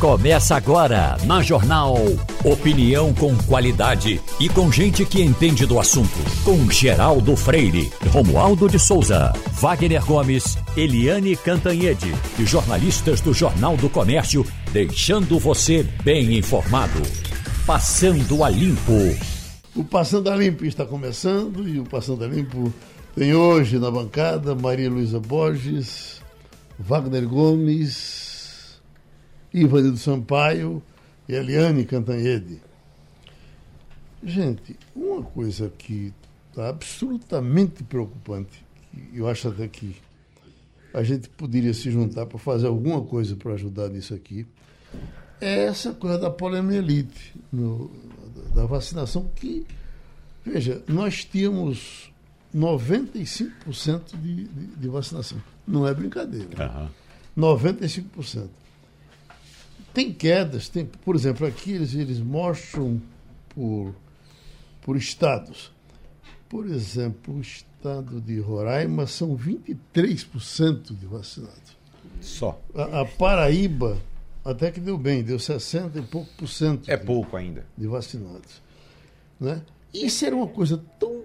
Começa agora na Jornal. Opinião com qualidade e com gente que entende do assunto. Com Geraldo Freire, Romualdo de Souza, Wagner Gomes, Eliane Cantanhede e jornalistas do Jornal do Comércio, deixando você bem informado. Passando a Limpo. O Passando a Limpo está começando e o Passando a Limpo tem hoje na bancada Maria Luísa Borges, Wagner Gomes. Ivanildo Sampaio e Eliane Cantanhede. Gente, uma coisa que está absolutamente preocupante, e eu acho até que a gente poderia se juntar para fazer alguma coisa para ajudar nisso aqui, é essa coisa da poliomielite, no, da vacinação, que, veja, nós tínhamos 95% de, de, de, vacinação. Não é brincadeira. Uhum. 95%. Tem quedas, tem, por exemplo, aqui eles, eles mostram por, por estados. Por exemplo, o estado de Roraima são 23% de vacinados. Só. A, a, Paraíba até que deu bem, deu 60 e pouco por cento. É pouco ainda. De vacinados. Né? Isso era uma coisa tão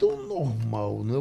tão normal. Né?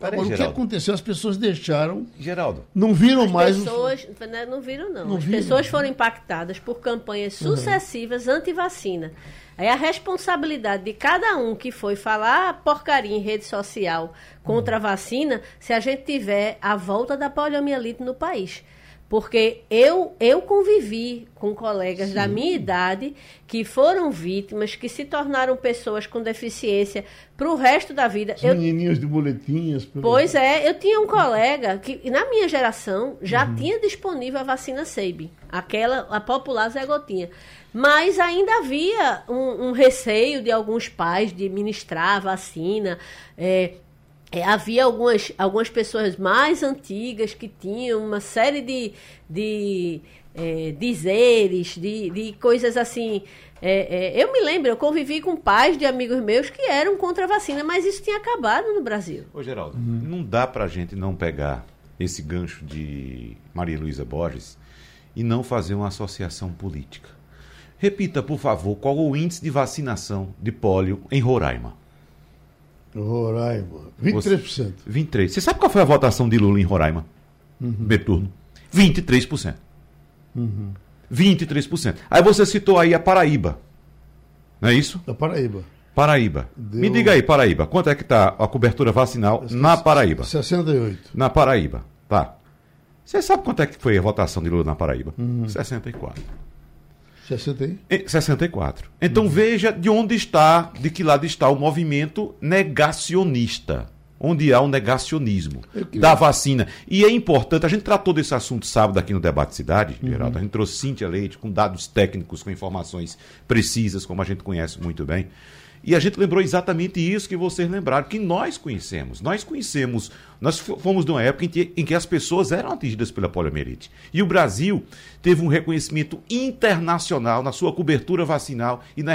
Agora, o que aconteceu? As pessoas deixaram. Geraldo. Não viram As mais. Pessoas, os... Né, não viram, não. não As viram. pessoas foram impactadas por campanhas sucessivas uhum. anti-vacina. Aí a responsabilidade de cada um que foi falar porcaria em rede social contra uhum. a vacina, se a gente tiver a volta da poliomielite no país. Porque eu, eu convivi com colegas Sim. da minha idade que foram vítimas, que se tornaram pessoas com deficiência para o resto da vida. Os eu, menininhos de boletinhas. Pois é, eu tinha um colega que, na minha geração, já uhum. tinha disponível a vacina SEIB, aquela, a popular Zé Gotinha. Mas ainda havia um, um receio de alguns pais de ministrar a vacina. É, é, havia algumas, algumas pessoas mais antigas que tinham uma série de, de é, dizeres, de, de coisas assim. É, é eu me lembro, eu convivi com pais de amigos meus que eram contra a vacina, mas isso tinha acabado no Brasil. Ô, Geraldo, uhum. não dá pra gente não pegar esse gancho de Maria Luísa Borges e não fazer uma associação política. Repita, por favor, qual o índice de vacinação de pólio em Roraima? Roraima. 23%. 23%. Você sabe qual foi a votação de Lula em Roraima? Uhum. Beturno. 23%. Uhum. 23%. Aí você citou aí a Paraíba. Não é isso? A Paraíba. Paraíba. Deu... Me diga aí, Paraíba, quanto é que está a cobertura vacinal na Paraíba? 68. Na Paraíba, tá. Você sabe quanto é que foi a votação de Lula na Paraíba? Uhum. 64. 64. Então uhum. veja de onde está, de que lado está o movimento negacionista. Onde há o um negacionismo queria... da vacina. E é importante, a gente tratou desse assunto sábado aqui no Debate Cidade, uhum. Geraldo. A gente trouxe Cíntia Leite com dados técnicos, com informações precisas, como a gente conhece muito bem. E a gente lembrou exatamente isso que vocês lembraram, que nós conhecemos. Nós conhecemos, nós fomos de uma época em que, em que as pessoas eram atingidas pela poliomielite. E o Brasil teve um reconhecimento internacional na sua cobertura vacinal e na,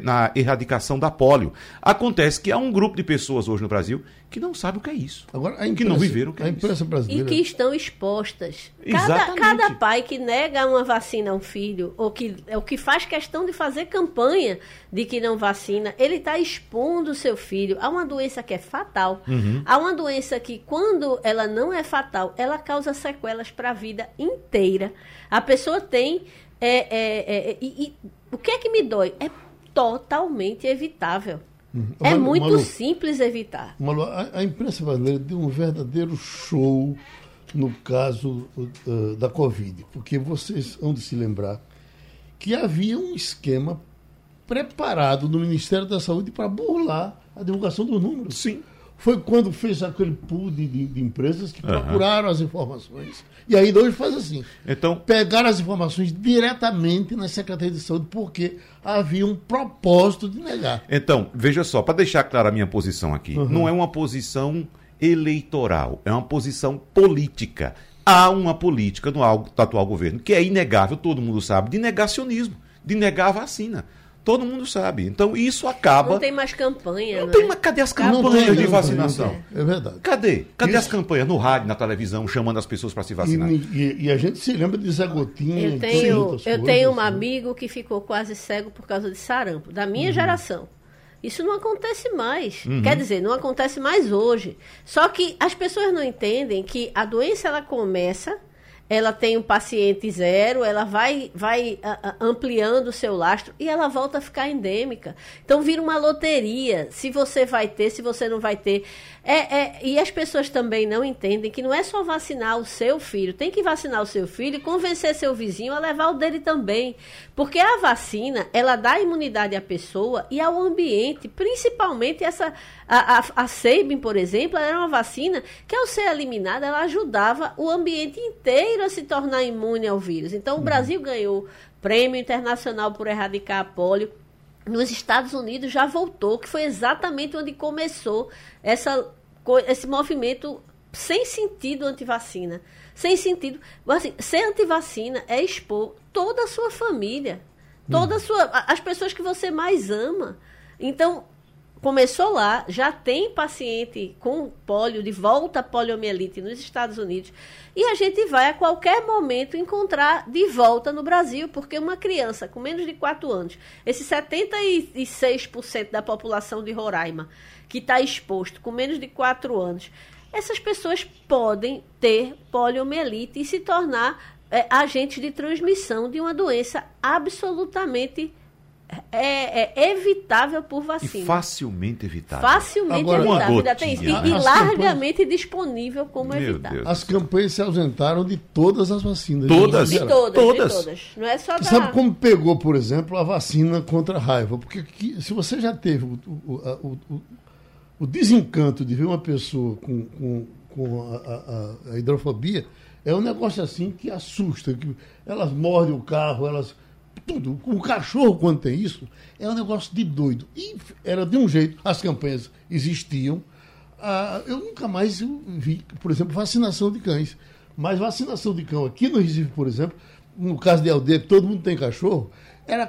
na erradicação da polio. Acontece que há um grupo de pessoas hoje no Brasil que não sabe o que é isso. Agora, imprensa, que não viveram o que é isso. Brasileira... E que estão expostas. Cada, cada, pai que nega uma vacina a um filho, ou que, ou que faz questão de fazer campanha de que não vacina, ele está expondo o seu filho a uma doença que é fatal, uhum. a uma doença que, quando ela não é fatal, ela causa sequelas para a vida inteira. A pessoa tem. É, é, é, e, e, o que é que me dói? É totalmente evitável. Uhum. É Malu, muito Malu, simples evitar. Malu, a, a, imprensa brasileira deu um verdadeiro show no caso uh, da Covid, porque vocês vão de se lembrar que havia um esquema preparado no Ministério da Saúde para burlar a divulgação dos números. Sim foi quando fez aquele pool de, de, de empresas que uhum. procuraram as informações. E aí hoje faz assim. Então, pegaram as informações diretamente na Secretaria de Saúde, porque havia um propósito de negar. Então, veja só, para deixar clara a minha posição aqui, uhum. não é uma posição eleitoral, é uma posição política. Há uma política no atual governo, que é inegável, todo mundo sabe, de negacionismo, de negar a vacina. Todo mundo sabe. Então isso acaba. Não tem mais campanha. Não né? tem mais. Cadê as campanhas Não de vacinação? É verdade. Cadê? Cadê Isso- as campanhas no rádio, na televisão, chamando as pessoas para se E, vacinar? e- e a gente se lembra de Zé Gotinha. Eu e tenho, eu coisas, tenho um né? amigo que ficou quase cego por causa de sarampo, da minha Uhum. geração. Isso não acontece mais. Quer dizer, não acontece mais hoje. Só que as pessoas não entendem que a doença ela começa, ela tem um paciente zero, ela vai, vai ampliando o seu lastro e ela volta a ficar endêmica. Então vira uma loteria. Se você vai ter, se você não vai ter. É, é- e as pessoas também não entendem que não é só vacinar o seu filho, tem que vacinar o seu filho e convencer seu vizinho a levar o dele também. Porque a vacina, ela dá imunidade à pessoa e ao ambiente, principalmente essa. A, a, a Sabin, por exemplo, era uma vacina que, ao ser eliminada, ela ajudava o ambiente inteiro a se tornar imune ao vírus. Então, o Brasil ganhou prêmio internacional por erradicar a polio nos Estados Unidos já voltou, que foi exatamente onde começou essa, esse movimento sem sentido antivacina. Sem sentido. Assim, ser antivacina é expor toda a sua família, toda a sua, a- as pessoas que você mais ama. Então, começou lá, já tem paciente com polio, de volta à poliomielite nos Estados Unidos, e a gente vai a qualquer momento encontrar de volta no Brasil, porque uma criança com menos de 4 anos, esse 76% da população de Roraima que está exposto com menos de 4 anos, essas pessoas podem ter poliomielite e se tornar é, agentes de transmissão de uma doença absolutamente é, é evitável por E vacina. facilmente evitável. Facilmente Agora, evitável. ainda tem isso. E, e largamente disponível como Meu evitar. Deus. As campanhas se ausentaram de todas as vacinas. Todas? De Geral. todas, Todas. de todas. Não é só da... Sabe como pegou, por exemplo, a vacina contra a raiva? Porque que- se você já teve o, o- o- o- desencanto de ver uma pessoa com, com, com a, a- a- a hidrofobia, é um negócio assim que assusta. Que elas mordem o carro, elas. Tudo. O cachorro, quando tem isso, é um negócio de doido. E era de um jeito, as campanhas existiam. Ah, eu nunca mais vi, por exemplo, vacinação de cães. Mas vacinação de cão aqui no Recife, por exemplo, no caso de aldeia, todo mundo tem cachorro, era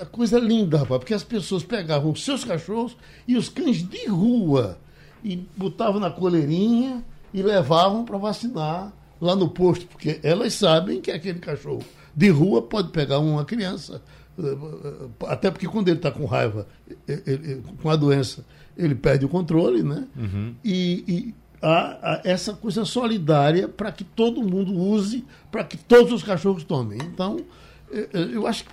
a coisa linda, rapaz, porque as pessoas pegavam os seus cachorros e os cães de rua e botavam na coleirinha e levavam para vacinar lá no posto, porque elas sabem que aquele cachorro de rua pode pegar uma criança. eh, Até porque quando ele está com raiva, eh, ele- com a doença, ele perde o controle, né? E, e há, há essa coisa solidária para que todo mundo use, para que todos os cachorros tomem. Então, eh, eh, eu acho que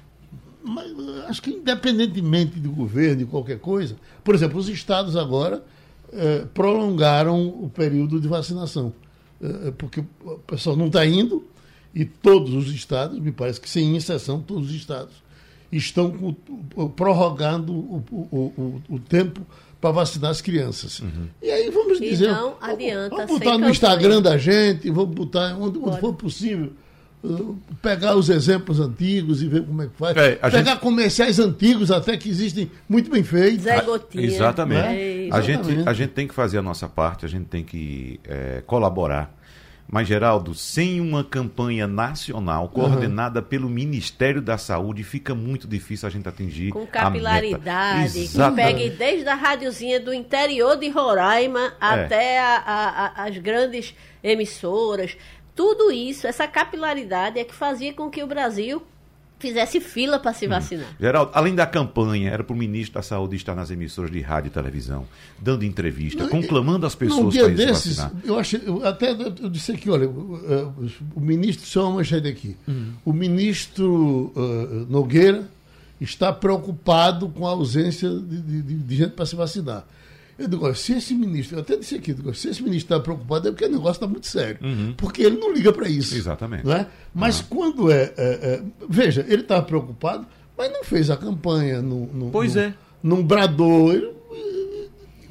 mas, eh, acho que independentemente do governo, de qualquer coisa, por exemplo, os estados agora eh, prolongaram o período de vacinação, Eh, porque o pessoal não está indo e todos os estados, me parece que sem exceção, todos os estados estão prorrogando o, o- o- o tempo para vacinar as crianças. E aí vamos E dizer, vamos- adianta vamos botar no campanha. Instagram da gente, vamos botar onde, onde for possível uh, pegar os exemplos antigos e ver como é que faz. É, pegar gente- comerciais antigos até que existem muito bem feitos. Zé Gotinha. Exatamente. É, A gente, Exatamente. a gente tem que fazer a nossa parte, a gente tem que é, colaborar. Mas, Geraldo, sem uma campanha nacional coordenada pelo Ministério da Saúde, fica muito difícil a gente atingir com a capilaridade, meta. que pegue desde a rádiozinha do interior de Roraima É. até a- a- a- as grandes emissoras. Tudo isso, essa capilaridade é que fazia com que o Brasil fizesse fila para Hum. se vacinar. Geraldo, além da campanha, era para o ministro da Saúde estar nas emissoras de rádio e televisão, dando entrevista, Não, conclamando as pessoas para se desses, vacinar. eu achei, eu até eu disse aqui, olha, o, o ministro, só uma manchete aqui, Hum. o ministro eh, Nogueira está preocupado com a ausência de- de- de gente para se vacinar. Eu digo, se esse ministro, eu até disse aqui, digo, se esse ministro está preocupado é porque o negócio está muito sério. Porque ele não liga para isso. Uhum. Exatamente. Não é? Mas quando é, é, é, Veja, ele estava preocupado, mas não fez a campanha, não, não, Pois não, é. não bradou. Ele,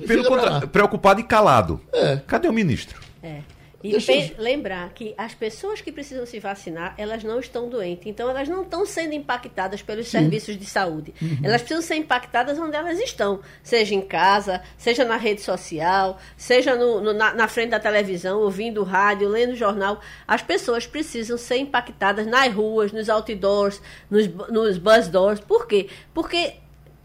Pelo lá. preocupado e calado. É. Cadê o ministro? É. E eu- lembrar que as pessoas que precisam se vacinar, elas não estão doentes. Então, elas não estão sendo impactadas pelos serviços de saúde. Uhum. Elas precisam ser impactadas onde elas estão. Seja em casa, seja na rede social, seja no- no- na, na frente da televisão, ouvindo rádio, lendo jornal. As pessoas precisam ser impactadas nas ruas, nos outdoors, nos, nos bus doors. Por quê? Porque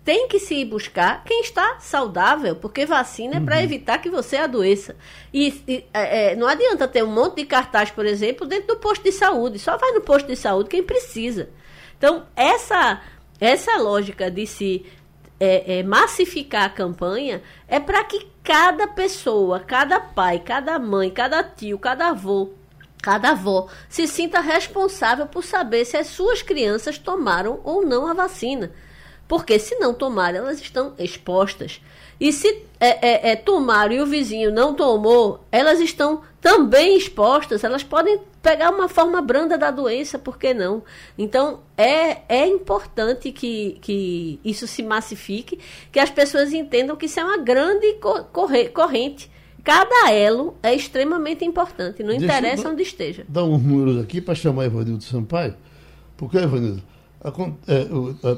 tem que se buscar quem está saudável, porque vacina é para uhum. evitar que você adoeça. E, e é, é, não adianta ter um monte de cartaz, por exemplo, dentro do posto de saúde. Só vai no posto de saúde quem precisa. Então, essa, essa lógica de se é, é, massificar a campanha é para que cada pessoa, cada pai, cada mãe, cada tio, cada avô, cada avó se sinta responsável por saber se as suas crianças tomaram ou não a vacina. Porque se não tomar, elas estão expostas. E se é, é, é, tomaram e o vizinho não tomou, elas estão também expostas, elas podem pegar uma forma branda da doença, por que não? Então, é, é importante que, que isso se massifique, que as pessoas entendam que isso é uma grande corrente. Cada elo é extremamente importante, não Deixa interessa onde esteja. Dá uns números aqui para chamar Evanildo Sampaio, porque, Evanildo, a,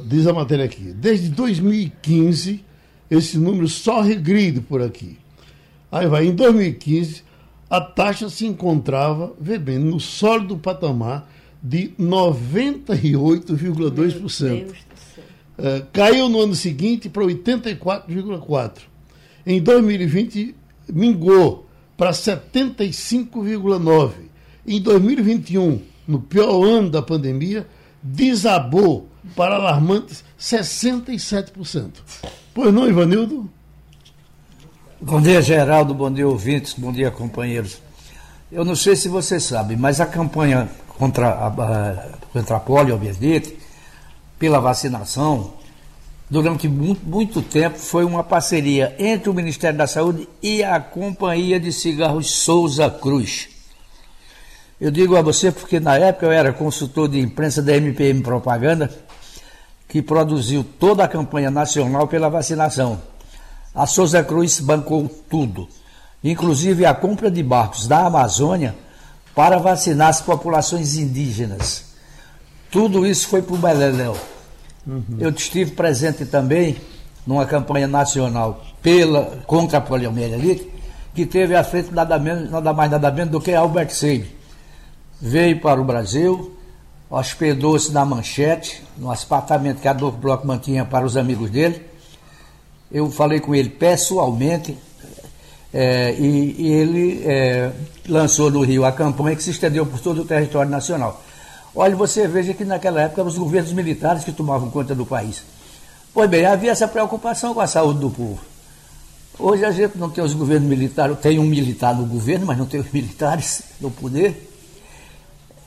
diz a matéria aqui, desde 2015, esse número só regride por aqui. Aí vai, em 2015, a taxa se encontrava, bebendo no sólido patamar de 98,2%. É, caiu no ano seguinte para 84,4%. Em 2020, mingou para 75,9%. Em 2021, no pior ano da pandemia, desabou para alarmantes 67%. Pois não, Ivanildo? Bom dia, Geraldo. Bom dia, ouvintes. Bom dia, companheiros. Eu não sei se você sabe, mas a campanha contra a, contra a poliomielite, pela vacinação, durante muito, muito tempo foi uma parceria entre o Ministério da Saúde e a Companhia de Cigarros Souza Cruz. Eu digo a você porque na época eu era consultor de imprensa da MPM Propaganda, que produziu toda a campanha nacional pela vacinação. A Souza Cruz bancou tudo, inclusive a compra de barcos da Amazônia para vacinar as populações indígenas. Tudo isso foi para o Beleléu. Uhum. Eu estive presente também numa campanha nacional pela, contra a poliomielite, que teve à frente nada, menos, nada mais nada menos do que Albert Seib veio para o Brasil, hospedou-se na Manchete, no apartamento que a Adolfo Bloco mantinha para os amigos dele. Eu falei com ele pessoalmente é, e, e, ele é, lançou no Rio a campanha que se estendeu por todo o território nacional. Olha, você veja que naquela época eram os governos militares que tomavam conta do país. Pois bem, havia essa preocupação com a saúde do povo. Hoje a gente não tem os governos militares, tem um militar no governo, mas não tem os militares no poder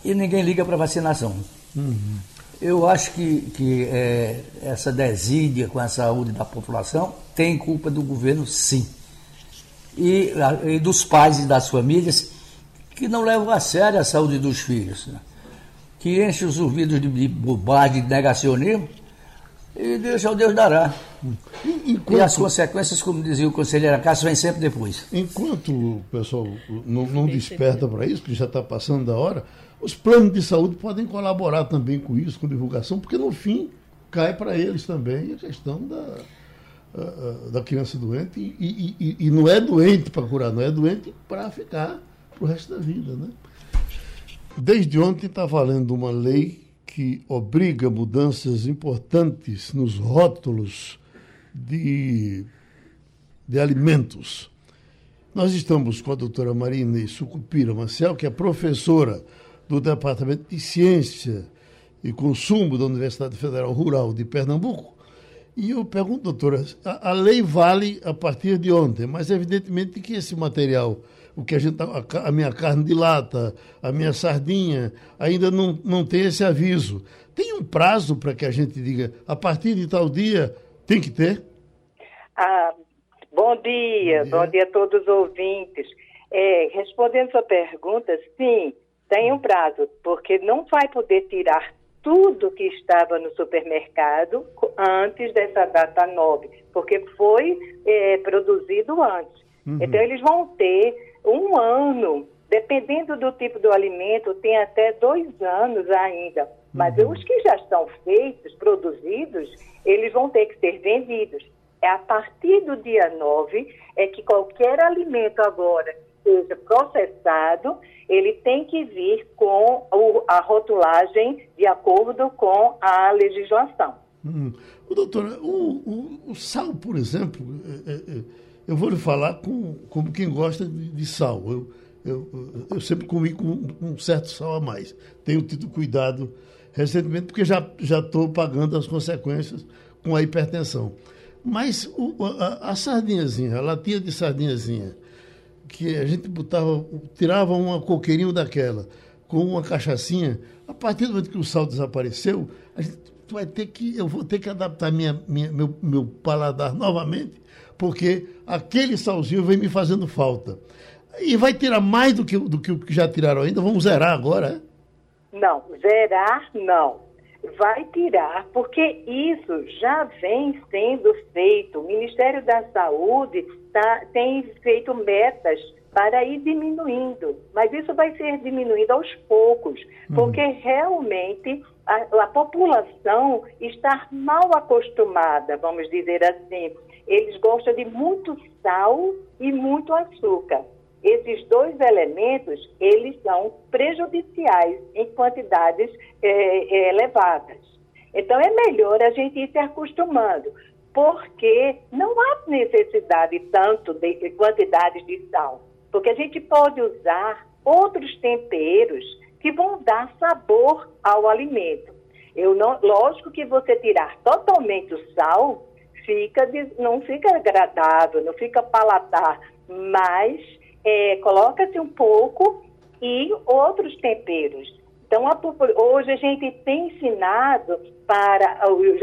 e ninguém liga para vacinação. Uhum. Eu acho que, que é, essa desídia com a saúde da população tem culpa do governo, sim. E, e dos pais e das famílias que não levam a sério a saúde dos filhos, né? que enchem os ouvidos de, de bobagem, de negacionismo e deixa o Deus dará. Enquanto, e as consequências, como dizia o conselheiro Cássio, vêm sempre depois. Enquanto o pessoal não, não desperta para isso, porque já está passando da hora, os planos de saúde podem colaborar também com isso, com divulgação, porque no fim cai para eles também a questão da, da criança doente. E, e, e, não é doente para curar, não é doente para ficar para o resto da vida. Né? Desde ontem está valendo uma lei que obriga mudanças importantes nos rótulos de, de alimentos. Nós estamos com a doutora Marina Sucupira Marcel, que é professora do Departamento de Ciência e Consumo da Universidade Federal Rural de Pernambuco. E eu pergunto, doutora, a, a lei vale a partir de ontem, mas evidentemente que esse material, o que a gente a, a minha carne de lata, a minha sardinha, ainda não, não tem esse aviso. Tem um prazo para que a gente diga, a partir de tal dia tem que ter? Ah, bom dia, bom dia, bom dia a todos os ouvintes. É, respondendo sua pergunta, sim, tem um prazo, porque não vai poder tirar tudo que estava no supermercado antes dessa data 9, porque foi é, produzido antes. Uhum. Então, eles vão ter um ano, dependendo do tipo do alimento, tem até dois anos ainda. Mas uhum. os que já estão feitos, produzidos, eles vão ter que ser vendidos. É a partir do dia 9 é que qualquer alimento agora seja processado, ele tem que vir com a rotulagem de acordo com a legislação. Hum. O doutor, o, o, o, sal, por exemplo, é, é, é, eu vou lhe falar com, como quem gosta de, de sal. Eu, eu, eu, sempre comi com um certo sal a mais. Tenho tido cuidado recentemente, porque já estou pagando as consequências com a hipertensão. Mas o, a, a, sardinhazinha, a latinha de sardinhazinha, que a gente botava, tirava uma coqueirinho daquela com uma cachaçinha, a partir do momento que o sal desapareceu, a gente vai ter que, eu vou ter que adaptar minha, minha, meu, meu paladar novamente, porque aquele salzinho vem me fazendo falta. E vai tirar mais do que, do que já tiraram ainda? Vamos zerar agora, é? Não, zerar não. Vai tirar, porque isso já vem sendo feito. O Ministério da Saúde tá, tem feito metas para ir diminuindo, mas isso vai ser diminuído aos poucos, uhum. porque realmente a, a, população está mal acostumada, vamos dizer assim. Eles gostam de muito sal e muito açúcar. Esses dois elementos, eles são prejudiciais em quantidades é, é, elevadas. Então, é melhor a gente ir se acostumando, porque não há necessidade tanto de quantidades de sal, porque a gente pode usar outros temperos que vão dar sabor ao alimento. Eu não, lógico que você tirar totalmente o sal, fica, não fica agradável, não fica palatar, mas é, coloca-se um pouco e outros temperos. Então, a, hoje a gente tem ensinado para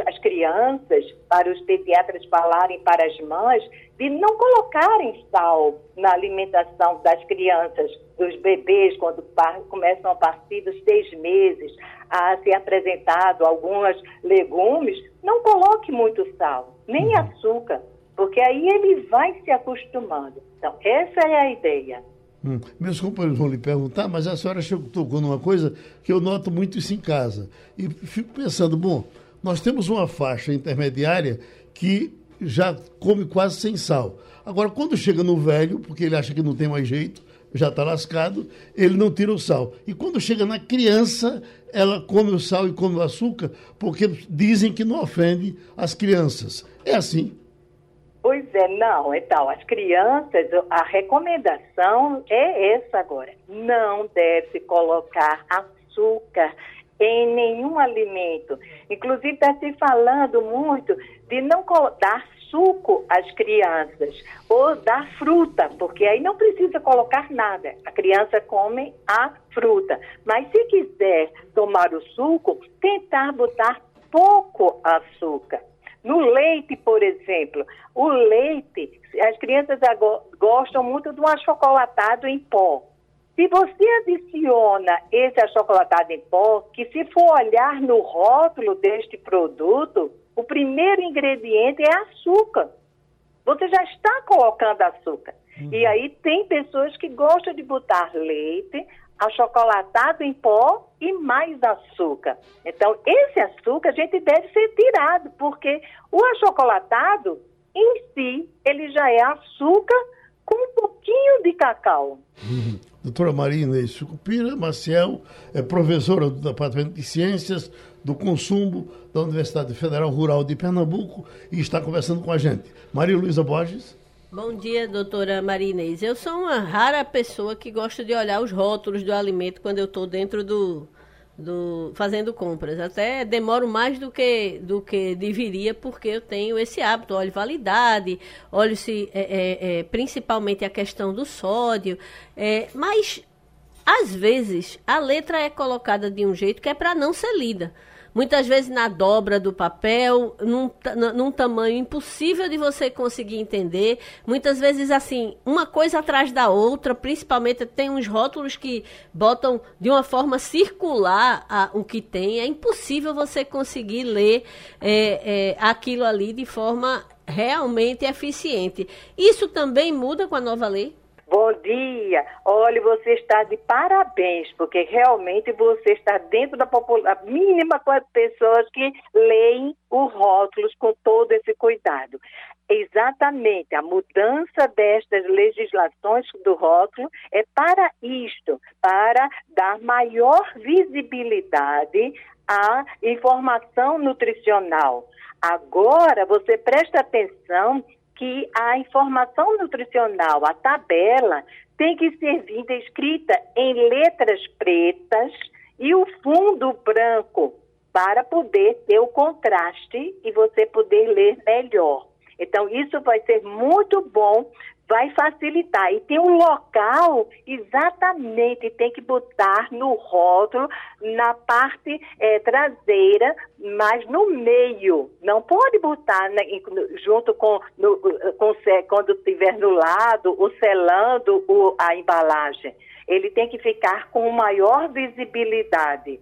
as crianças, para os pediatras falarem para as mães, de não colocarem sal na alimentação das crianças, dos bebês, quando começam a partir dos seis meses, a ser apresentado alguns legumes, não coloque muito sal, nem uhum. açúcar, porque aí ele vai se acostumando. Então, essa é a ideia. Hum. Meus companheiros vão lhe perguntar, mas a senhora tocou numa coisa que eu noto muito isso em casa. E fico pensando, bom, nós temos uma faixa intermediária que já come quase sem sal. Agora, quando chega no velho, porque ele acha que não tem mais jeito, já está lascado, ele não tira o sal. E quando chega na criança, ela come o sal e come o açúcar, porque dizem que não ofende as crianças. É assim. Pois é, não. Então, as crianças, a recomendação é essa agora. Não deve colocar açúcar em nenhum alimento. Inclusive, está se falando muito de não dar suco às crianças ou dar fruta, porque aí não precisa colocar nada. A criança come a fruta. Mas se quiser tomar o suco, tentar botar pouco açúcar. No leite, por exemplo, o leite, as crianças gostam muito do achocolatado em pó. Se você adiciona esse achocolatado em pó, que se for olhar no rótulo deste produto, o primeiro ingrediente é açúcar. Você já está colocando açúcar. Uhum. E aí tem pessoas que gostam de botar leite, achocolatado em pó e mais açúcar. Então, esse açúcar a gente deve ser tirado, porque o achocolatado em si, ele já é açúcar com um pouquinho de cacau. Doutora Marina Sucupira Maciel é professora do Departamento de Ciências do Consumo da Universidade Federal Rural de Pernambuco e está conversando com a gente. Maria Luísa Borges. Bom dia, doutora Marinês. Eu sou uma rara pessoa que gosta de olhar os rótulos do alimento quando eu estou dentro do, do fazendo compras. Até demoro mais do que do que deveria, porque eu tenho esse hábito. Olho validade, olho se é, é, é, principalmente a questão do sódio. É, mas às vezes a letra é colocada de um jeito que é para não ser lida muitas vezes na dobra do papel, num, num tamanho impossível de você conseguir entender. Muitas vezes, assim, uma coisa atrás da outra, principalmente tem uns rótulos que botam de uma forma circular a, o que tem. É impossível você conseguir ler é, é, aquilo ali de forma realmente eficiente. Isso também muda com a nova lei? Bom dia. Olha, você está de parabéns, porque realmente você está dentro da mínima quantidade de pessoas que leem os rótulos com todo esse cuidado. Exatamente, a mudança destas legislações do rótulo é para isto, para dar maior visibilidade a informação nutricional. Agora, você presta atenção que a informação nutricional, a tabela, tem que ser vinda escrita em letras pretas e o fundo branco para poder ter o contraste e você poder ler melhor. Então, isso vai ser muito bom, vai facilitar. E tem um local exatamente, tem que botar no rótulo, na parte é, traseira, mas no meio. Não pode botar né, junto com, no, com quando estiver no lado, ou selando o, a embalagem. Ele tem que ficar com maior visibilidade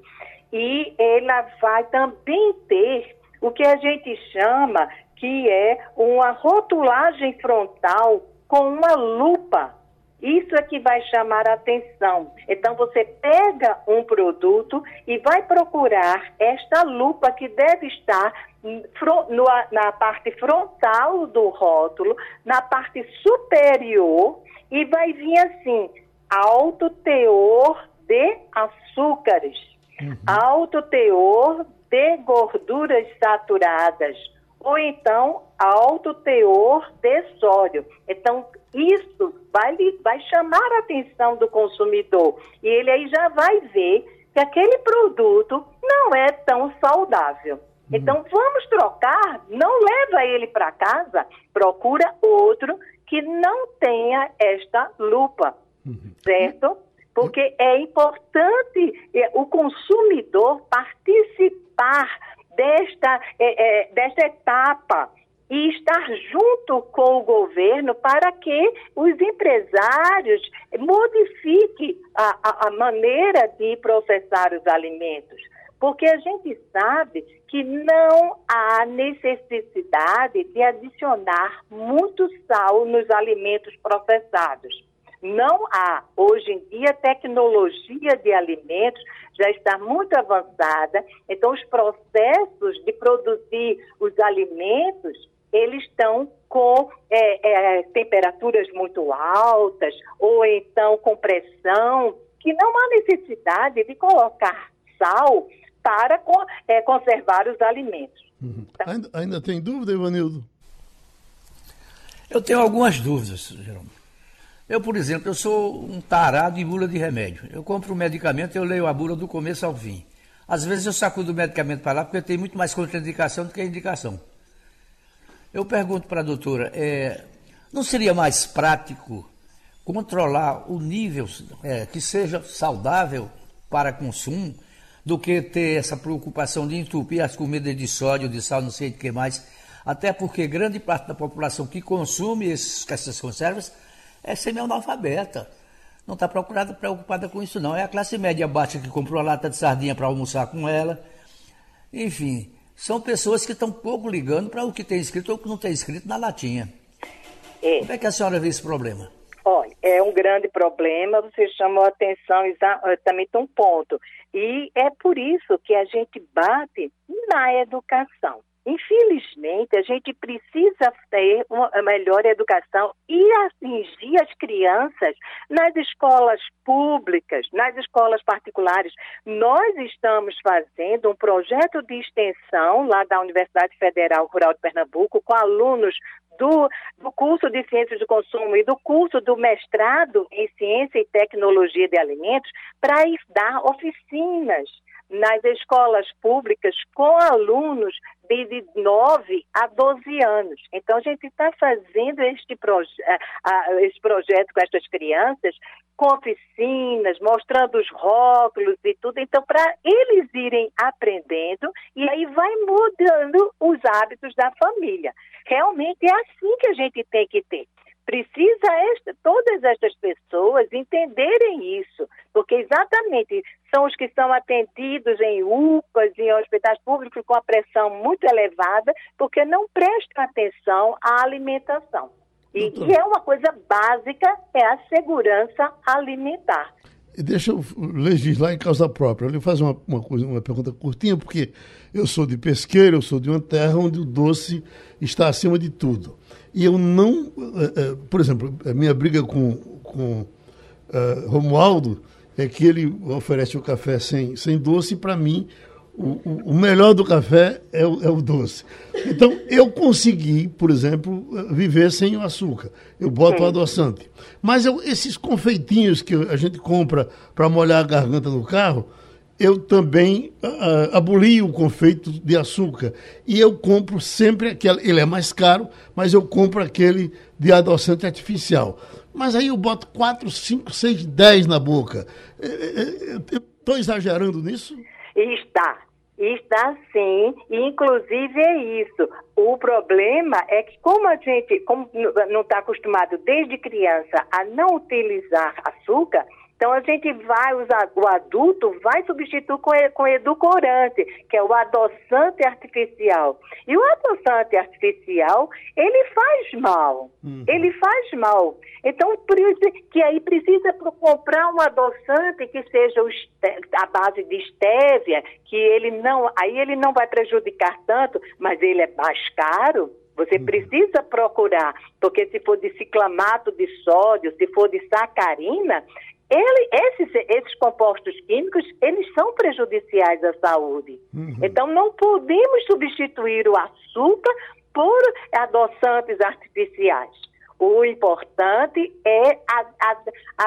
e ela vai também ter o que a gente chama que é uma rotulagem frontal com uma lupa. Isso é que vai chamar a atenção. Então, você pega um produto e vai procurar esta lupa que deve estar na parte frontal do rótulo, na parte superior, e vai vir assim: alto teor de açúcares uhum. alto teor de gorduras saturadas, ou então alto teor de sódio. Então, isso vai, vai chamar a atenção do consumidor. E ele aí já vai ver que aquele produto não é tão saudável. Uhum. Então, vamos trocar, não leva ele para casa, procura outro que não tenha esta lupa, uhum. certo? porque é importante é, o consumidor participar desta, é, é, desta etapa e estar junto com o governo para que os empresários modifiquem a, a, a maneira de processar os alimentos. Porque a gente sabe que não há necessidade de adicionar muito sal nos alimentos processados. Não há. Hoje em dia, a tecnologia de alimentos já está muito avançada, então os processos de produzir os alimentos, eles estão com é, é, temperaturas muito altas, ou então com pressão, que não há necessidade de colocar sal para é, conservar os alimentos. Uhum. Tá? Ainda, ainda tem dúvida, Ivanildo? Eu tenho algumas dúvidas, Jerônimo. Eu, por exemplo, eu sou um tarado em bula de remédio. Eu compro um medicamento eu leio a bula do começo ao fim. Às vezes eu sacudo o medicamento para lá porque tenho muito mais contraindicação do que indicação. Eu pergunto para a doutora, é, não seria mais prático controlar o nível é, que seja saudável para consumo do que ter essa preocupação de entupir as comidas de sódio, de sal, não sei de que mais? Até porque grande parte da população que consome esses, essas conservas é semi-analfabeta. Não está preocupada com isso, não. É a classe média baixa que comprou a lata de sardinha para almoçar com ela. Enfim, são pessoas que estão pouco ligando para o que tem escrito ou o que não tem escrito na latinha. É. Como é que a senhora vê esse problema? Olha, é um grande problema, você chamou a atenção exatamente um ponto. E é por isso que a gente bate na educação. Infelizmente, a gente precisa ter uma melhor educação e atingir as crianças nas escolas públicas, nas escolas particulares. Nós estamos fazendo um projeto de extensão lá da Universidade Federal Rural de Pernambuco com alunos do, do curso de Ciências do Consumo e do curso do mestrado em Ciência e Tecnologia de Alimentos para dar oficinas nas escolas públicas com alunos de 9 a 12 anos. Então, a gente está fazendo este, proje este projeto com estas crianças, com oficinas, mostrando os rótulos e tudo. Então, para eles irem aprendendo, e aí vai mudando os hábitos da família. Realmente é assim que a gente tem que ter. Precisa esta, todas estas pessoas entenderem isso, porque exatamente são os que são atendidos em UPAs, em hospitais públicos com a pressão muito elevada, porque não prestam atenção à alimentação. E, e é uma coisa básica, é a segurança alimentar. Deixa eu legislar em causa própria. Eu lhe faço uma, uma, coisa, uma pergunta curtinha, porque eu sou de pesqueiro, eu sou de uma terra onde o doce está acima de tudo. E eu não, é, é, por exemplo, a minha briga com, com uh, Romualdo é que ele oferece o café sem, sem doce e para mim o, o, melhor do café é o, é o, doce. Então, eu consegui, por exemplo, viver sem o açúcar. Eu boto o adoçante. Mas eu, esses confeitinhos que a gente compra para molhar a garganta no carro, eu também uh, aboli o confeito de açúcar. E eu compro sempre aquele. Ele é mais caro, mas eu compro aquele de adoçante artificial. Mas aí eu boto 4, 5, 6, 10 na boca. Estou exagerando nisso? Está. Está sim, inclusive é isso. O problema é que como a gente como não está acostumado desde criança a não utilizar açúcar, então a gente vai usar, o adulto vai substituir com, com edulcorante, que é o adoçante artificial. E o adoçante artificial, ele faz mal. Uhum. Ele faz mal. Então, que aí precisa comprar um adoçante que seja a base de estévia, que ele não, aí ele não vai prejudicar tanto, mas ele é mais caro. Você uhum. precisa procurar, porque se for de ciclamato de sódio, se for de sacarina, ele, esses, esses compostos químicos, eles são prejudiciais à saúde. Uhum. Então, não podemos substituir o açúcar por adoçantes artificiais. O importante é a, a,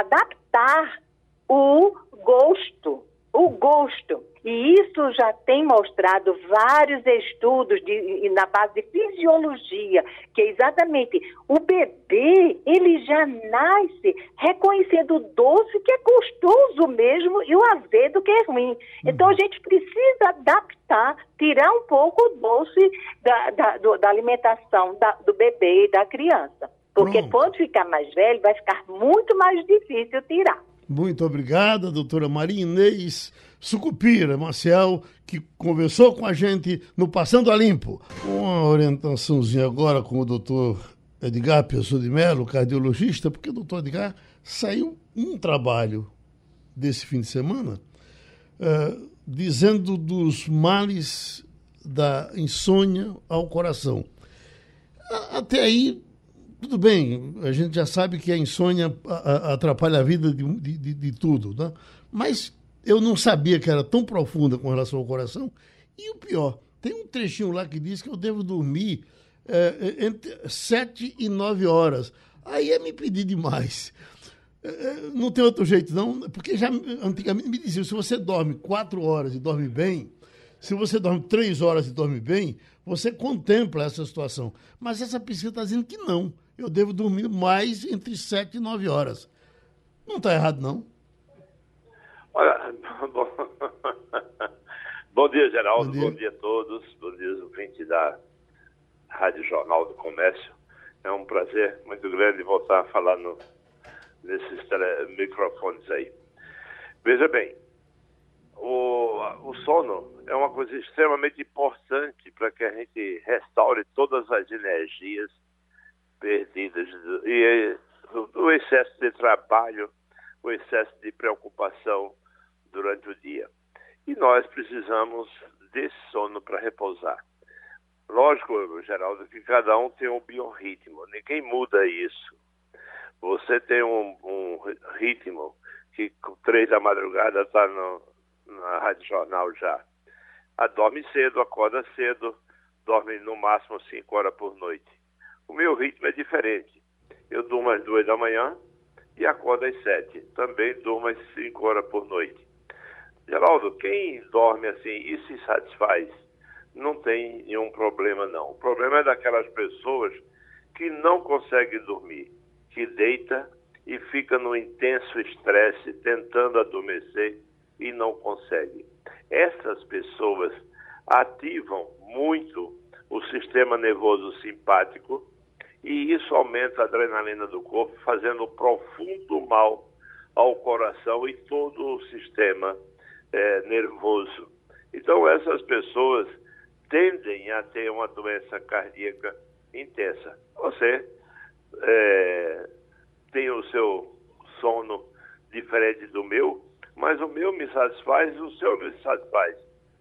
adaptar o gosto, o gosto. E isso já tem mostrado vários estudos de, na base de fisiologia, que é exatamente o bebê, ele já nasce reconhecendo o doce que é gostoso mesmo e o azedo que é ruim. Então a gente precisa adaptar, tirar um pouco o doce da, da, do, da alimentação da, do bebê e da criança. Porque Pronto. quando ficar mais velho, vai ficar muito mais difícil tirar. Muito obrigada, doutora Maria Inês Sucupira Marcial, que conversou com a gente no Passando a Limpo. Uma orientaçãozinha agora com o doutor Edgar Pessoa de Mello, cardiologista, porque o doutor Edgar saiu um trabalho desse fim de semana uh, dizendo dos males da insônia ao coração. Até aí tudo bem, a gente já sabe que a insônia atrapalha a vida de, de, de tudo, né? mas eu não sabia que era tão profunda com relação ao coração. E o pior, tem um trechinho lá que diz que eu devo dormir é, entre sete e nove horas. Aí é me pedir demais. É, não tem outro jeito, não, porque já antigamente me diziam: se você dorme quatro horas e dorme bem, se você dorme três horas e dorme bem, você contempla essa situação. Mas essa pesquisa está dizendo que não eu devo dormir mais entre 7 e 9 horas. Não está errado, não? Olha, bom, bom dia, Geraldo. Bom dia. bom dia. a todos. Bom dia, ouvintes da Rádio Jornal do Comércio. É um prazer muito grande voltar a falar no, nesses tele, microfones aí. Veja bem, o, o sono é uma coisa extremamente importante para que a gente restaure todas as energias perdidas e o excesso de trabalho, o excesso de preocupação durante o dia. E nós precisamos desse sono para repousar. Lógico, Geraldo, que cada um tem um biorritmo, ninguém muda isso. Você tem um, um ritmo que com três da madrugada está na Rádio Jornal já. A dorme cedo, acorda cedo, dorme no máximo cinco horas por noite. O meu ritmo é diferente. Eu durmo às duas da manhã e acordo às sete. Também durmo às cinco horas por noite. Geraldo, quem dorme assim e se satisfaz, não tem nenhum problema não. O problema é daquelas pessoas que não conseguem dormir, que deita e fica no intenso estresse tentando adormecer e não consegue. Essas pessoas ativam muito o sistema nervoso simpático e isso aumenta a adrenalina do corpo, fazendo profundo mal ao coração e todo o sistema é, nervoso. Então, essas pessoas tendem a ter uma doença cardíaca intensa. Você é, tem o seu sono diferente do meu, mas o meu me satisfaz, o seu me satisfaz.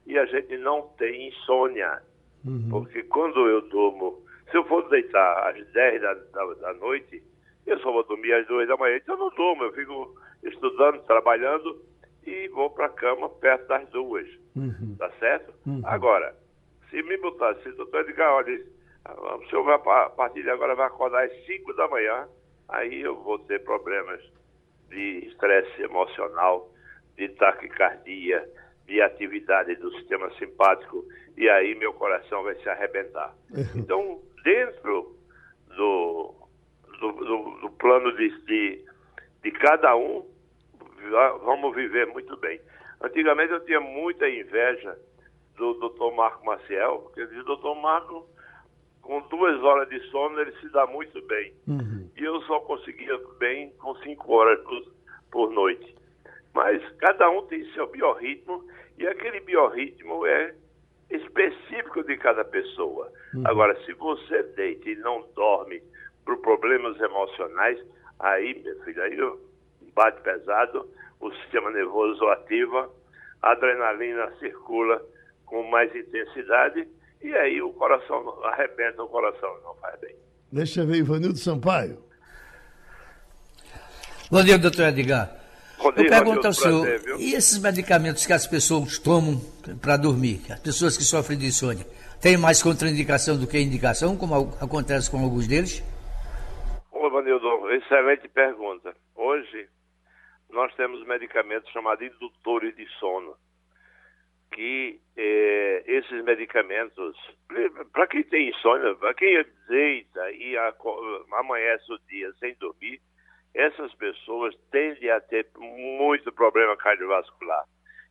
E a gente não tem insônia, uhum. porque quando eu durmo se eu for deitar às 10 da, da, da noite, eu só vou dormir às 2 da manhã. Então eu não durmo, eu fico estudando, trabalhando e vou para a cama perto das duas. Uhum. Tá certo? Uhum. Agora, se me botasse, se o doutor Edgar, olha, o senhor vai, a partir de agora vai acordar às 5 da manhã, aí eu vou ter problemas de estresse emocional, de taquicardia, de atividade do sistema simpático, e aí meu coração vai se arrebentar. Então, dentro do, do, do, do plano de, de, de cada um, vamos viver muito bem. Antigamente eu tinha muita inveja do doutor Marco Maciel, porque o doutor Marco, com duas horas de sono, ele se dá muito bem. Uhum. E eu só conseguia bem com cinco horas por, por noite. Mas cada um tem seu biorritmo e aquele biorritmo é específico de cada pessoa. Uhum. Agora, se você deita e não dorme por problemas emocionais, aí, meu filho, aí bate pesado, o sistema nervoso ativa, a adrenalina circula com mais intensidade e aí o coração arrebenta o coração, não faz bem. Deixa eu ver, Ivanildo Sampaio. Bom dia, doutor Edgar. Dia, eu pergunto ao senhor, prazer, e esses medicamentos que as pessoas tomam para dormir, as pessoas que sofrem de insônia, tem mais contraindicação do que indicação, como acontece com alguns deles? Ô, Vanildo, excelente pergunta. Hoje, nós temos medicamentos chamados indutores de sono, que eh, esses medicamentos, para quem tem insônia, para quem deita e amanhece o dia sem dormir, essas pessoas tendem a ter muito problema cardiovascular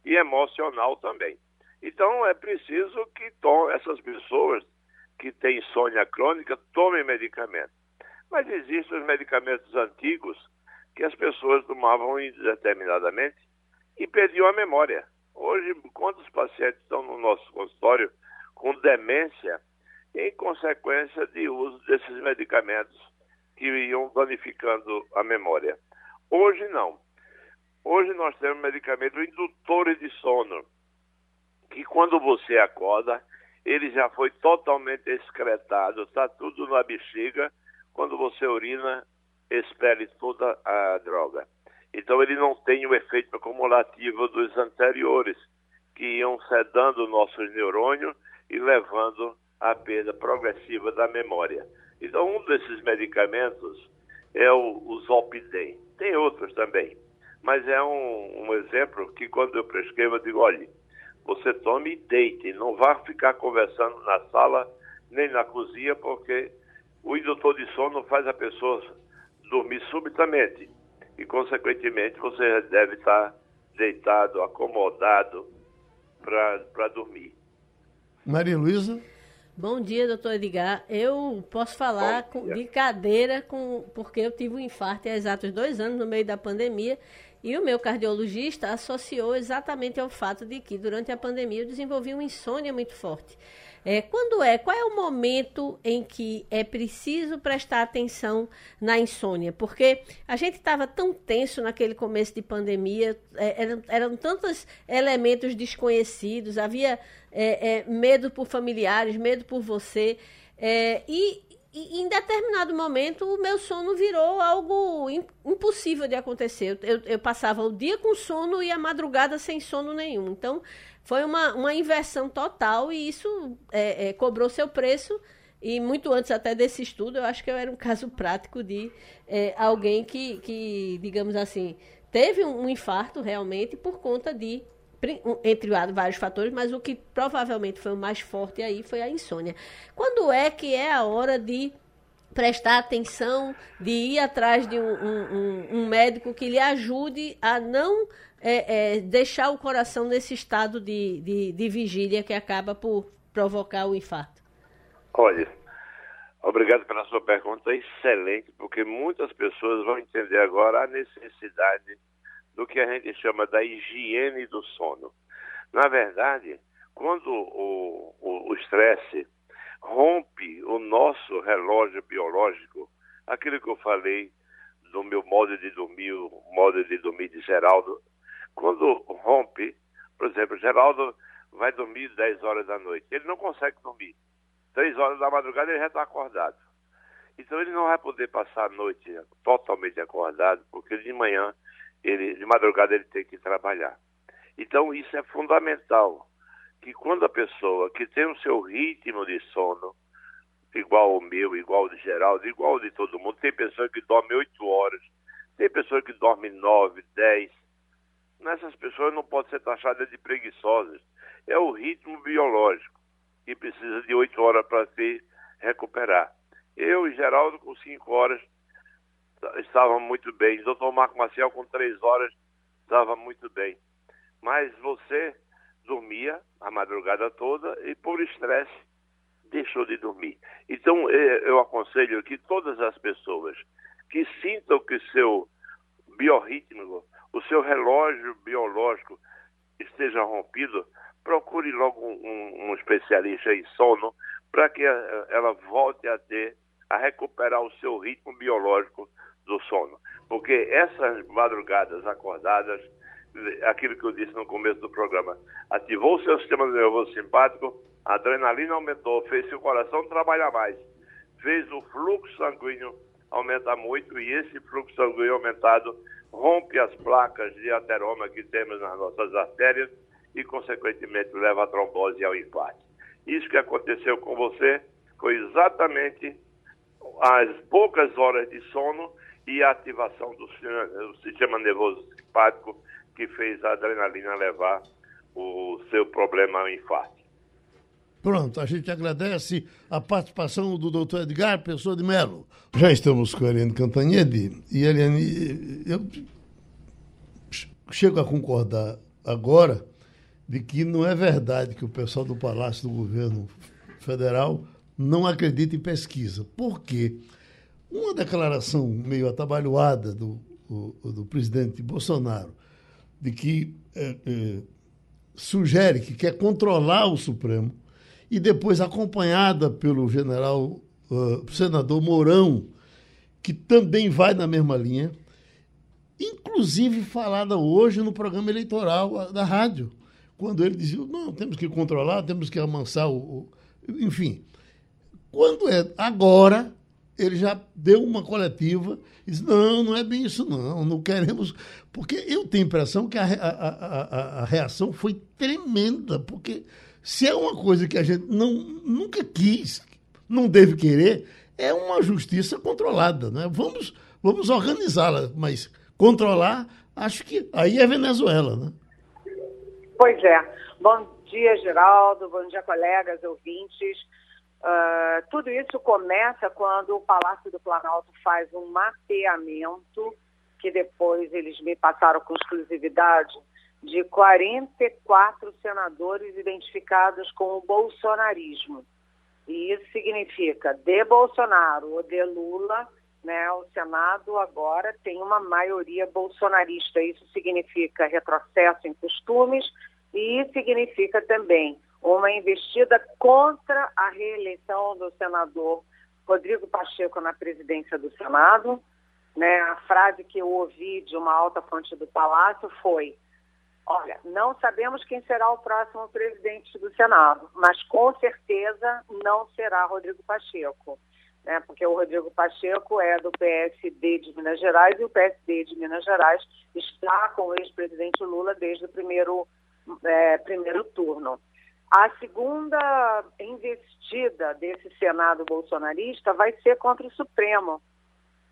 e emocional também. Então é preciso que essas pessoas que têm insônia crônica tomem medicamento. Mas existem os medicamentos antigos que as pessoas tomavam indeterminadamente e perdiam a memória. Hoje, quantos pacientes estão no nosso consultório com demência em consequência de uso desses medicamentos que iam danificando a memória? Hoje não. Hoje nós temos medicamentos indutores de sono, que quando você acorda, ele já foi totalmente excretado, está tudo na bexiga. Quando você urina, expele toda a droga. Então ele não tem o efeito acumulativo dos anteriores, que iam sedando nossos neurônios e levando à perda progressiva da memória. Então um desses medicamentos é o, o Zolpidem. Tem outros também, mas é um, um exemplo que quando eu prescrevo eu digo, olhe, você tome e deite, não vá ficar conversando na sala nem na cozinha, porque o indutor de sono faz a pessoa dormir subitamente e, consequentemente, você deve estar deitado, acomodado para dormir. Maria Luísa? Bom dia, doutor Edgar. Eu posso falar com, de cadeira, com, porque eu tive um infarto há exatos dois anos no meio da pandemia e o meu cardiologista associou exatamente ao fato de que durante a pandemia eu desenvolvi uma insônia muito forte. É, quando é? Qual é o momento em que é preciso prestar atenção na insônia? Porque a gente estava tão tenso naquele começo de pandemia, é, eram, eram tantos elementos desconhecidos, havia é, é medo por familiares, medo por você. É, e, e, em determinado momento o meu sono virou algo impossível de acontecer. Eu, eu, eu, passava o dia com sono e a madrugada sem sono nenhum. Então foi uma, uma inversão total e isso é, é, cobrou seu preço. E muito antes até desse estudo, eu acho que eu era um caso prático de é, alguém que, que, digamos assim, teve um, um infarto realmente por conta de entre vários fatores, mas o que provavelmente foi o mais forte aí foi a insônia. Quando é que é a hora de prestar atenção, de ir atrás de um, um, um médico que lhe ajude a não é, é, deixar o coração nesse estado de, de, de vigília que acaba por provocar o infarto? Olha, obrigado pela sua pergunta, excelente, porque muitas pessoas vão entender agora a necessidade do que a gente chama da higiene do sono. Na verdade, quando o estresse rompe o nosso relógio biológico, aquilo que eu falei do meu modo de dormir, o modo de dormir de Geraldo, quando rompe, por exemplo, Geraldo vai dormir 10 horas da noite, ele não consegue dormir. 3 horas da madrugada ele já está acordado. Então ele não vai poder passar a noite totalmente acordado, porque de manhã, ele, de madrugada ele tem que trabalhar. Então, isso é fundamental, que quando a pessoa que tem o seu ritmo de sono, igual ao meu, igual ao de Geraldo, igual ao de todo mundo, tem pessoa que dorme oito horas, tem pessoa que dorme nove, dez. Nessas pessoas não pode ser taxada de preguiçosas. É o ritmo biológico, que precisa de oito horas para se recuperar. Eu e Geraldo, com cinco horas, estavam muito bem. Doutor Marco Maciel, com três horas, estava muito bem. Mas você dormia a madrugada toda e, por estresse, deixou de dormir. Então, é, eu aconselho que todas as pessoas que sintam que seu biorritmo, o seu relógio biológico esteja rompido, procure logo um, um especialista em sono para que ela volte a ter, a recuperar o seu ritmo biológico do sono. Porque essas madrugadas acordadas, aquilo que eu disse no começo do programa, ativou o seu sistema nervoso simpático, a adrenalina aumentou, fez seu coração trabalhar mais, fez o fluxo sanguíneo aumenta muito e esse fluxo sanguíneo aumentado rompe as placas de ateroma que temos nas nossas artérias e, consequentemente, leva à trombose ao infarto. Isso que aconteceu com você foi exatamente as poucas horas de sono e a ativação do sistema nervoso simpático que fez a adrenalina levar o seu problema ao infarto. Pronto, a gente agradece a participação do doutor Edgar Pessoa de Melo. Já estamos com a Eliane Cantanhede e, Eliane, eu chego a concordar agora de que não é verdade que o pessoal do Palácio do Governo Federal não acredita em pesquisa. Por quê? Uma declaração meio atabalhoada do, do, do presidente Bolsonaro, de que é, é, sugere que quer controlar o Supremo, e depois acompanhada pelo general uh, senador Mourão, que também vai na mesma linha, inclusive falada hoje no programa eleitoral da rádio, quando ele dizia, não, temos que controlar, temos que amansar o, enfim. Quando é agora, ele já deu uma coletiva e disse, não, não é bem isso não, não queremos... Porque eu tenho a impressão que a, a, a, a reação foi tremenda, porque se é uma coisa que a gente não, nunca quis, não deve querer, é uma justiça controlada. Né? Vamos, vamos organizá-la, mas controlar, acho que aí é Venezuela. Né? Pois é. Bom dia, Geraldo. Bom dia, colegas, ouvintes. Uh, tudo isso começa quando o Palácio do Planalto faz um mapeamento, que depois eles me passaram com exclusividade, de 44 senadores identificados com o bolsonarismo. E isso significa de Bolsonaro ou de Lula, né, o Senado agora tem uma maioria bolsonarista. Isso significa retrocesso em costumes e significa também uma investida contra a reeleição do senador Rodrigo Pacheco na presidência do Senado. Né, a frase que eu ouvi de uma alta fonte do Palácio foi Olha, não sabemos quem será o próximo presidente do Senado, mas com certeza não será Rodrigo Pacheco, né? porque o Rodrigo Pacheco é do PSD de Minas Gerais e o PSD de Minas Gerais está com o ex-presidente Lula desde o primeiro, é, primeiro turno. A segunda investida desse Senado bolsonarista vai ser contra o Supremo.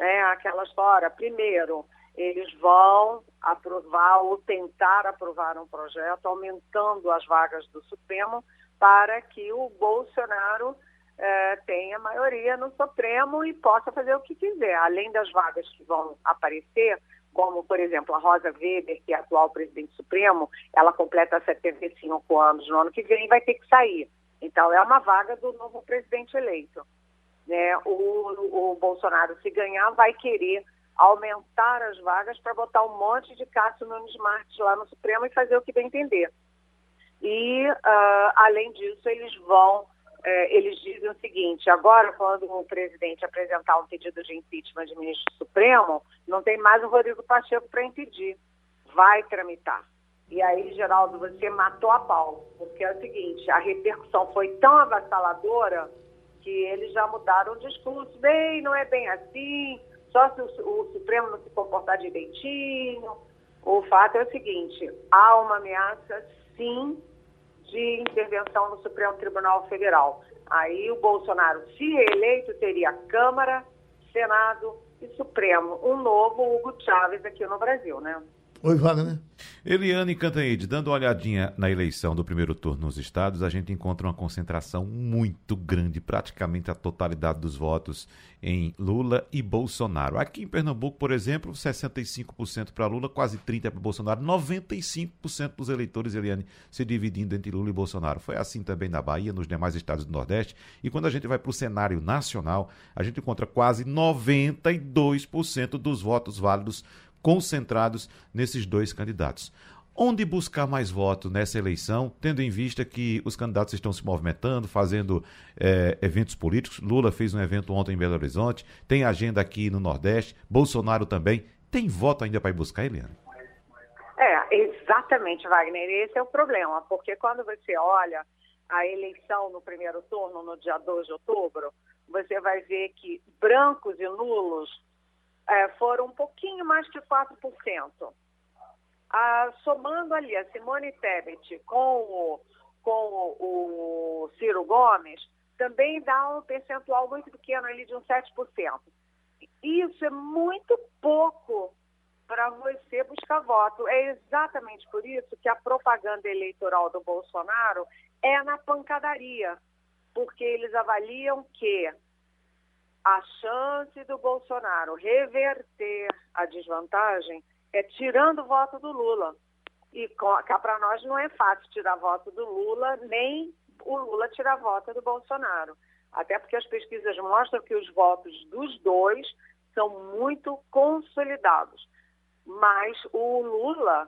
Né? Aquela história, primeiro, eles vão aprovar ou tentar aprovar um projeto aumentando as vagas do Supremo para que o Bolsonaro eh, tenha maioria no Supremo e possa fazer o que quiser. Além das vagas que vão aparecer, como, por exemplo, a Rosa Weber, que é atual presidente supremo, ela completa 75 anos no ano que vem e vai ter que sair. Então, é uma vaga do novo presidente eleito. Né? O, o Bolsonaro, se ganhar, vai querer aumentar as vagas para botar um monte de Cássio Nunes Marques lá no Supremo e fazer o que bem entender. E, uh, além disso, eles vão, eh, eles dizem o seguinte, agora quando o presidente apresentar um pedido de impeachment de ministro Supremo, não tem mais o Rodrigo Pacheco para impedir, vai tramitar. E aí, Geraldo, você matou a pau, porque é o seguinte, a repercussão foi tão avassaladora que eles já mudaram o discurso, bem, não é bem assim, só se o, o Supremo não se comportar direitinho, O fato é o seguinte: há uma ameaça, sim, de intervenção no Supremo Tribunal Federal. Aí o Bolsonaro, se reeleito, teria Câmara, Senado e Supremo. Um novo Hugo Chávez aqui no Brasil, né? Oi, Wagner. Eliane Cantanhede, dando uma olhadinha na eleição do primeiro turno nos estados, a gente encontra uma concentração muito grande, praticamente a totalidade dos votos em Lula e Bolsonaro. Aqui em Pernambuco, por exemplo, 65% para Lula, quase 30% para Bolsonaro, 95% dos eleitores, Eliane, se dividindo entre Lula e Bolsonaro. Foi assim também na Bahia, nos demais estados do Nordeste. E quando a gente vai para o cenário nacional, a gente encontra quase 92% dos votos válidos concentrados nesses dois candidatos. Onde buscar mais votos nessa eleição, tendo em vista que os candidatos estão se movimentando, fazendo é, eventos políticos? Lula fez um evento ontem em Belo Horizonte, tem agenda aqui no Nordeste, Bolsonaro também. Tem voto ainda para ir buscar, Eliane? É, exatamente, Wagner. Esse é o problema, porque quando você olha a eleição no primeiro turno, no dia 2 de outubro, você vai ver que brancos e nulos é, foram um pouquinho mais de 4%. Ah, somando ali a Simone Tebet com o, com o, Ciro Gomes, também dá um percentual muito pequeno ali de uns 7%. Isso é muito pouco para você buscar voto. É exatamente por isso que a propaganda eleitoral do Bolsonaro é na pancadaria, porque eles avaliam que a chance do Bolsonaro reverter a desvantagem é tirando voto do Lula. E cá para nós não é fácil tirar voto do Lula, nem o Lula tirar voto do Bolsonaro. Até porque as pesquisas mostram que os votos dos dois são muito consolidados. Mas o Lula,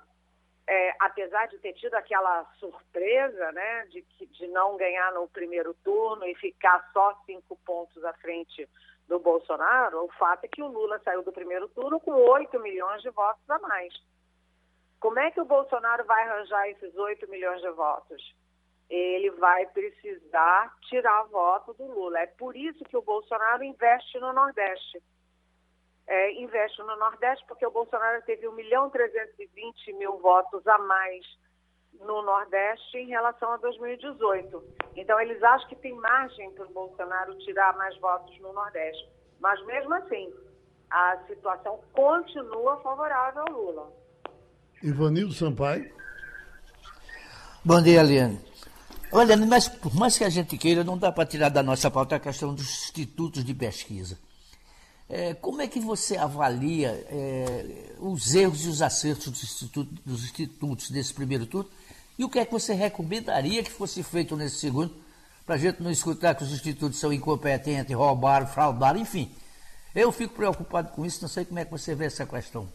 é, apesar de ter tido aquela surpresa né, de, de não ganhar no primeiro turno e ficar só cinco pontos à frente do Bolsonaro, o fato é que o Lula saiu do primeiro turno com 8 milhões de votos a mais. Como é que o Bolsonaro vai arranjar esses 8 milhões de votos? Ele vai precisar tirar voto do Lula. É por isso que o Bolsonaro investe no Nordeste. É, investe no Nordeste porque o Bolsonaro teve 1 milhão 320 mil votos a mais no Nordeste em relação a 2018. Então, eles acham que tem margem para o Bolsonaro tirar mais votos no Nordeste. Mas, mesmo assim, a situação continua favorável ao Lula. Ivanildo Sampaio. Bom dia, Eliane. Olha, mas por mais que a gente queira, não dá para tirar da nossa pauta a questão dos institutos de pesquisa. É, como é que você avalia é, os erros e os acertos dos institutos, dos institutos desse primeiro turno e o que é que você recomendaria que fosse feito nesse segundo, para a gente não escutar que os institutos são incompetentes, roubaram, fraudaram, enfim. Eu fico preocupado com isso, não sei como é que você vê essa questão.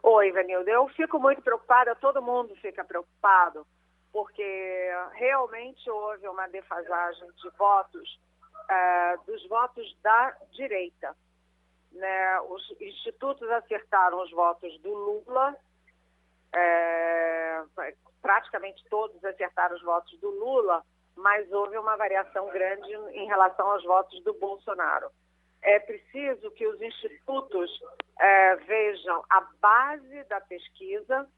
Oi, Vanildo, eu fico muito preocupada, todo mundo fica preocupado, porque realmente houve uma defasagem de votos, uh, dos votos da direita. Né? Os institutos acertaram os votos do Lula é, praticamente todos acertaram os votos do Lula, mas houve uma variação grande em relação aos votos do Bolsonaro. É preciso que os institutos é, vejam a base da pesquisa,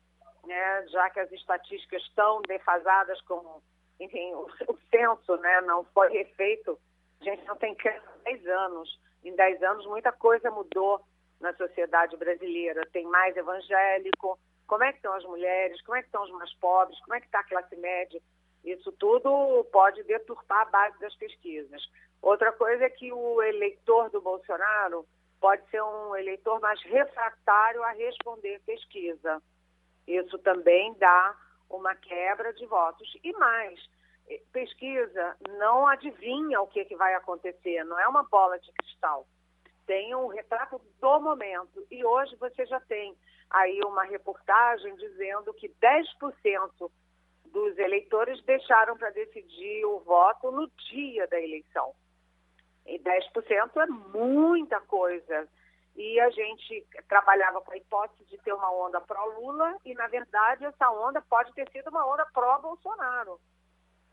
né, já que as estatísticas estão defasadas com, enfim, o, o censo né, não foi refeito, a gente não tem 10 anos. Em 10 anos muita coisa mudou na sociedade brasileira. Tem mais evangélico, como é que estão as mulheres, como é que estão os mais pobres, como é que está a classe média. Isso tudo pode deturpar a base das pesquisas. Outra coisa é que o eleitor do Bolsonaro pode ser um eleitor mais refratário a responder pesquisa. Isso também dá uma quebra de votos. E mais, pesquisa não adivinha o que, que vai acontecer, não é uma bola de cristal. Tem um retrato do momento. E hoje você já tem aí uma reportagem dizendo que 10% dos eleitores deixaram para decidir o voto no dia da eleição. E 10% é muita coisa. E a gente trabalhava com a hipótese de ter uma onda pró-Lula, e, na verdade, essa onda pode ter sido uma onda pró-Bolsonaro.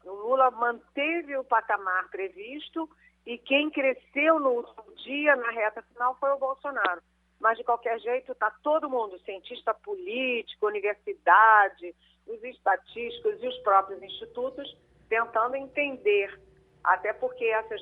O Lula manteve o patamar previsto e quem cresceu no último dia, na reta final, foi o Bolsonaro. Mas de qualquer jeito está todo mundo, cientista político, universidade, os estatísticos e os próprios institutos, tentando entender, até porque essas,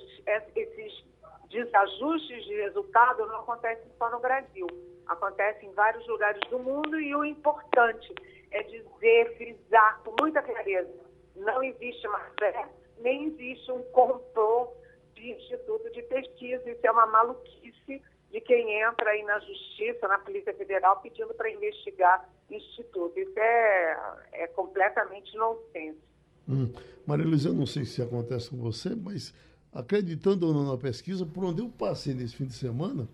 esses desajustes de resultado não acontecem só no Brasil, acontecem em vários lugares do mundo e o importante é dizer, frisar com muita clareza, não existe uma fé, nem existe um complô de instituto de pesquisa, isso é uma maluquice de quem entra aí na Justiça, na Polícia Federal, pedindo para investigar instituto. Isso é, é completamente nonsense. Hum. Maria Luísa, eu não sei se acontece com você, mas acreditando ou não na pesquisa, por onde eu passei nesse fim de semana,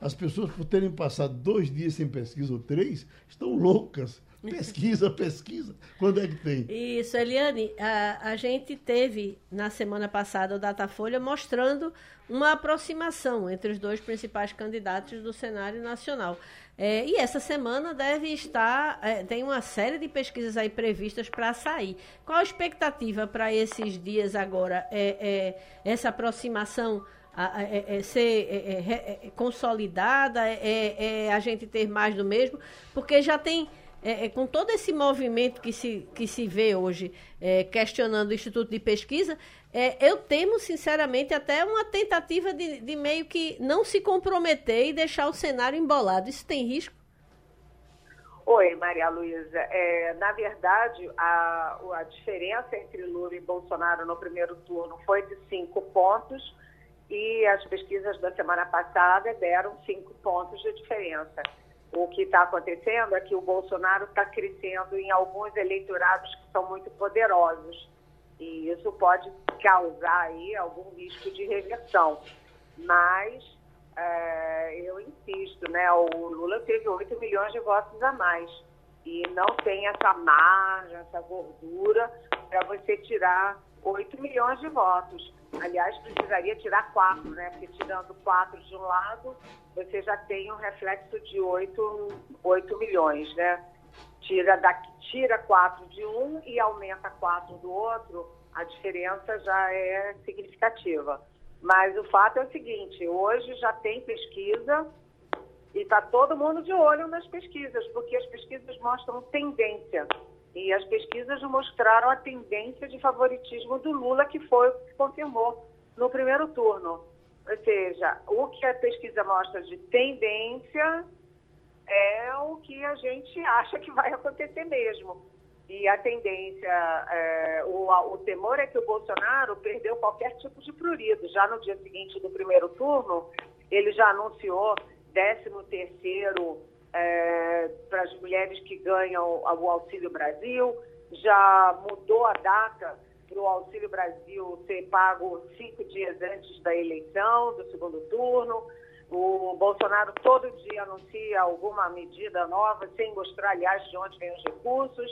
as pessoas, por terem passado dois dias sem pesquisa ou três, estão loucas. Pesquisa, pesquisa. Quando é que tem? Isso, Eliane, a, a gente teve na semana passada o Datafolha mostrando uma aproximação entre os dois principais candidatos do cenário nacional. É, e essa semana deve estar, é, tem uma série de pesquisas aí previstas para sair. Qual a expectativa para esses dias agora? É, é essa aproximação a, é, é, ser é, consolidada? É, a gente ter mais do mesmo? Porque já tem é, é, com todo esse movimento que se, que se vê hoje é, questionando o Instituto de Pesquisa, é, eu temo, sinceramente, até uma tentativa de, de, meio que não se comprometer e deixar o cenário embolado. Isso tem risco? Oi, Maria Luísa. É, na verdade, a, a diferença entre Lula e Bolsonaro no primeiro turno foi de cinco pontos e as pesquisas da semana passada deram cinco pontos de diferença. O que está acontecendo é que o Bolsonaro está crescendo em alguns eleitorados que são muito poderosos. E isso pode causar aí algum risco de reversão. Mas é, eu insisto, né? O Lula teve 8 milhões de votos a mais. E não tem essa margem, essa gordura para você tirar 8 milhões de votos. Aliás, precisaria tirar quatro, né? Porque tirando quatro de um lado, você já tem um reflexo de 8, 8 milhões, né? Tira, daqui, tira quatro de um e aumenta quatro do outro, a diferença já é significativa. Mas o fato é o seguinte, hoje já tem pesquisa e está todo mundo de olho nas pesquisas, porque as pesquisas mostram tendência. E as pesquisas mostraram a tendência de favoritismo do Lula, que foi o que confirmou no primeiro turno. Ou seja, o que a pesquisa mostra de tendência é o que a gente acha que vai acontecer mesmo. E a tendência, é, o, o temor é que o Bolsonaro perdeu qualquer tipo de prurido. Já no dia seguinte do primeiro turno, ele já anunciou 13 terceiro é, para as mulheres que ganham o Auxílio Brasil, já mudou a data para o Auxílio Brasil ser pago cinco dias antes da eleição, do segundo turno. O Bolsonaro todo dia anuncia alguma medida nova, sem mostrar, aliás, de onde vem os recursos.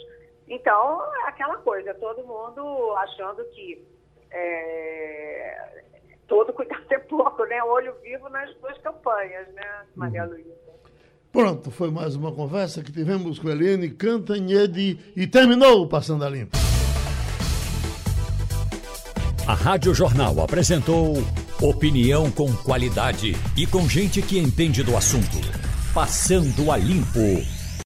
Então, é aquela coisa, todo mundo achando que é, todo cuidado é pouco, né? Olho vivo nas duas campanhas, né, Maria uhum. Luísa? Pronto, foi mais uma conversa que tivemos com Eliane Cantanhede e terminou o Passando a Limpo. A Rádio Jornal apresentou opinião com qualidade e com gente que entende do assunto. Passando a Limpo.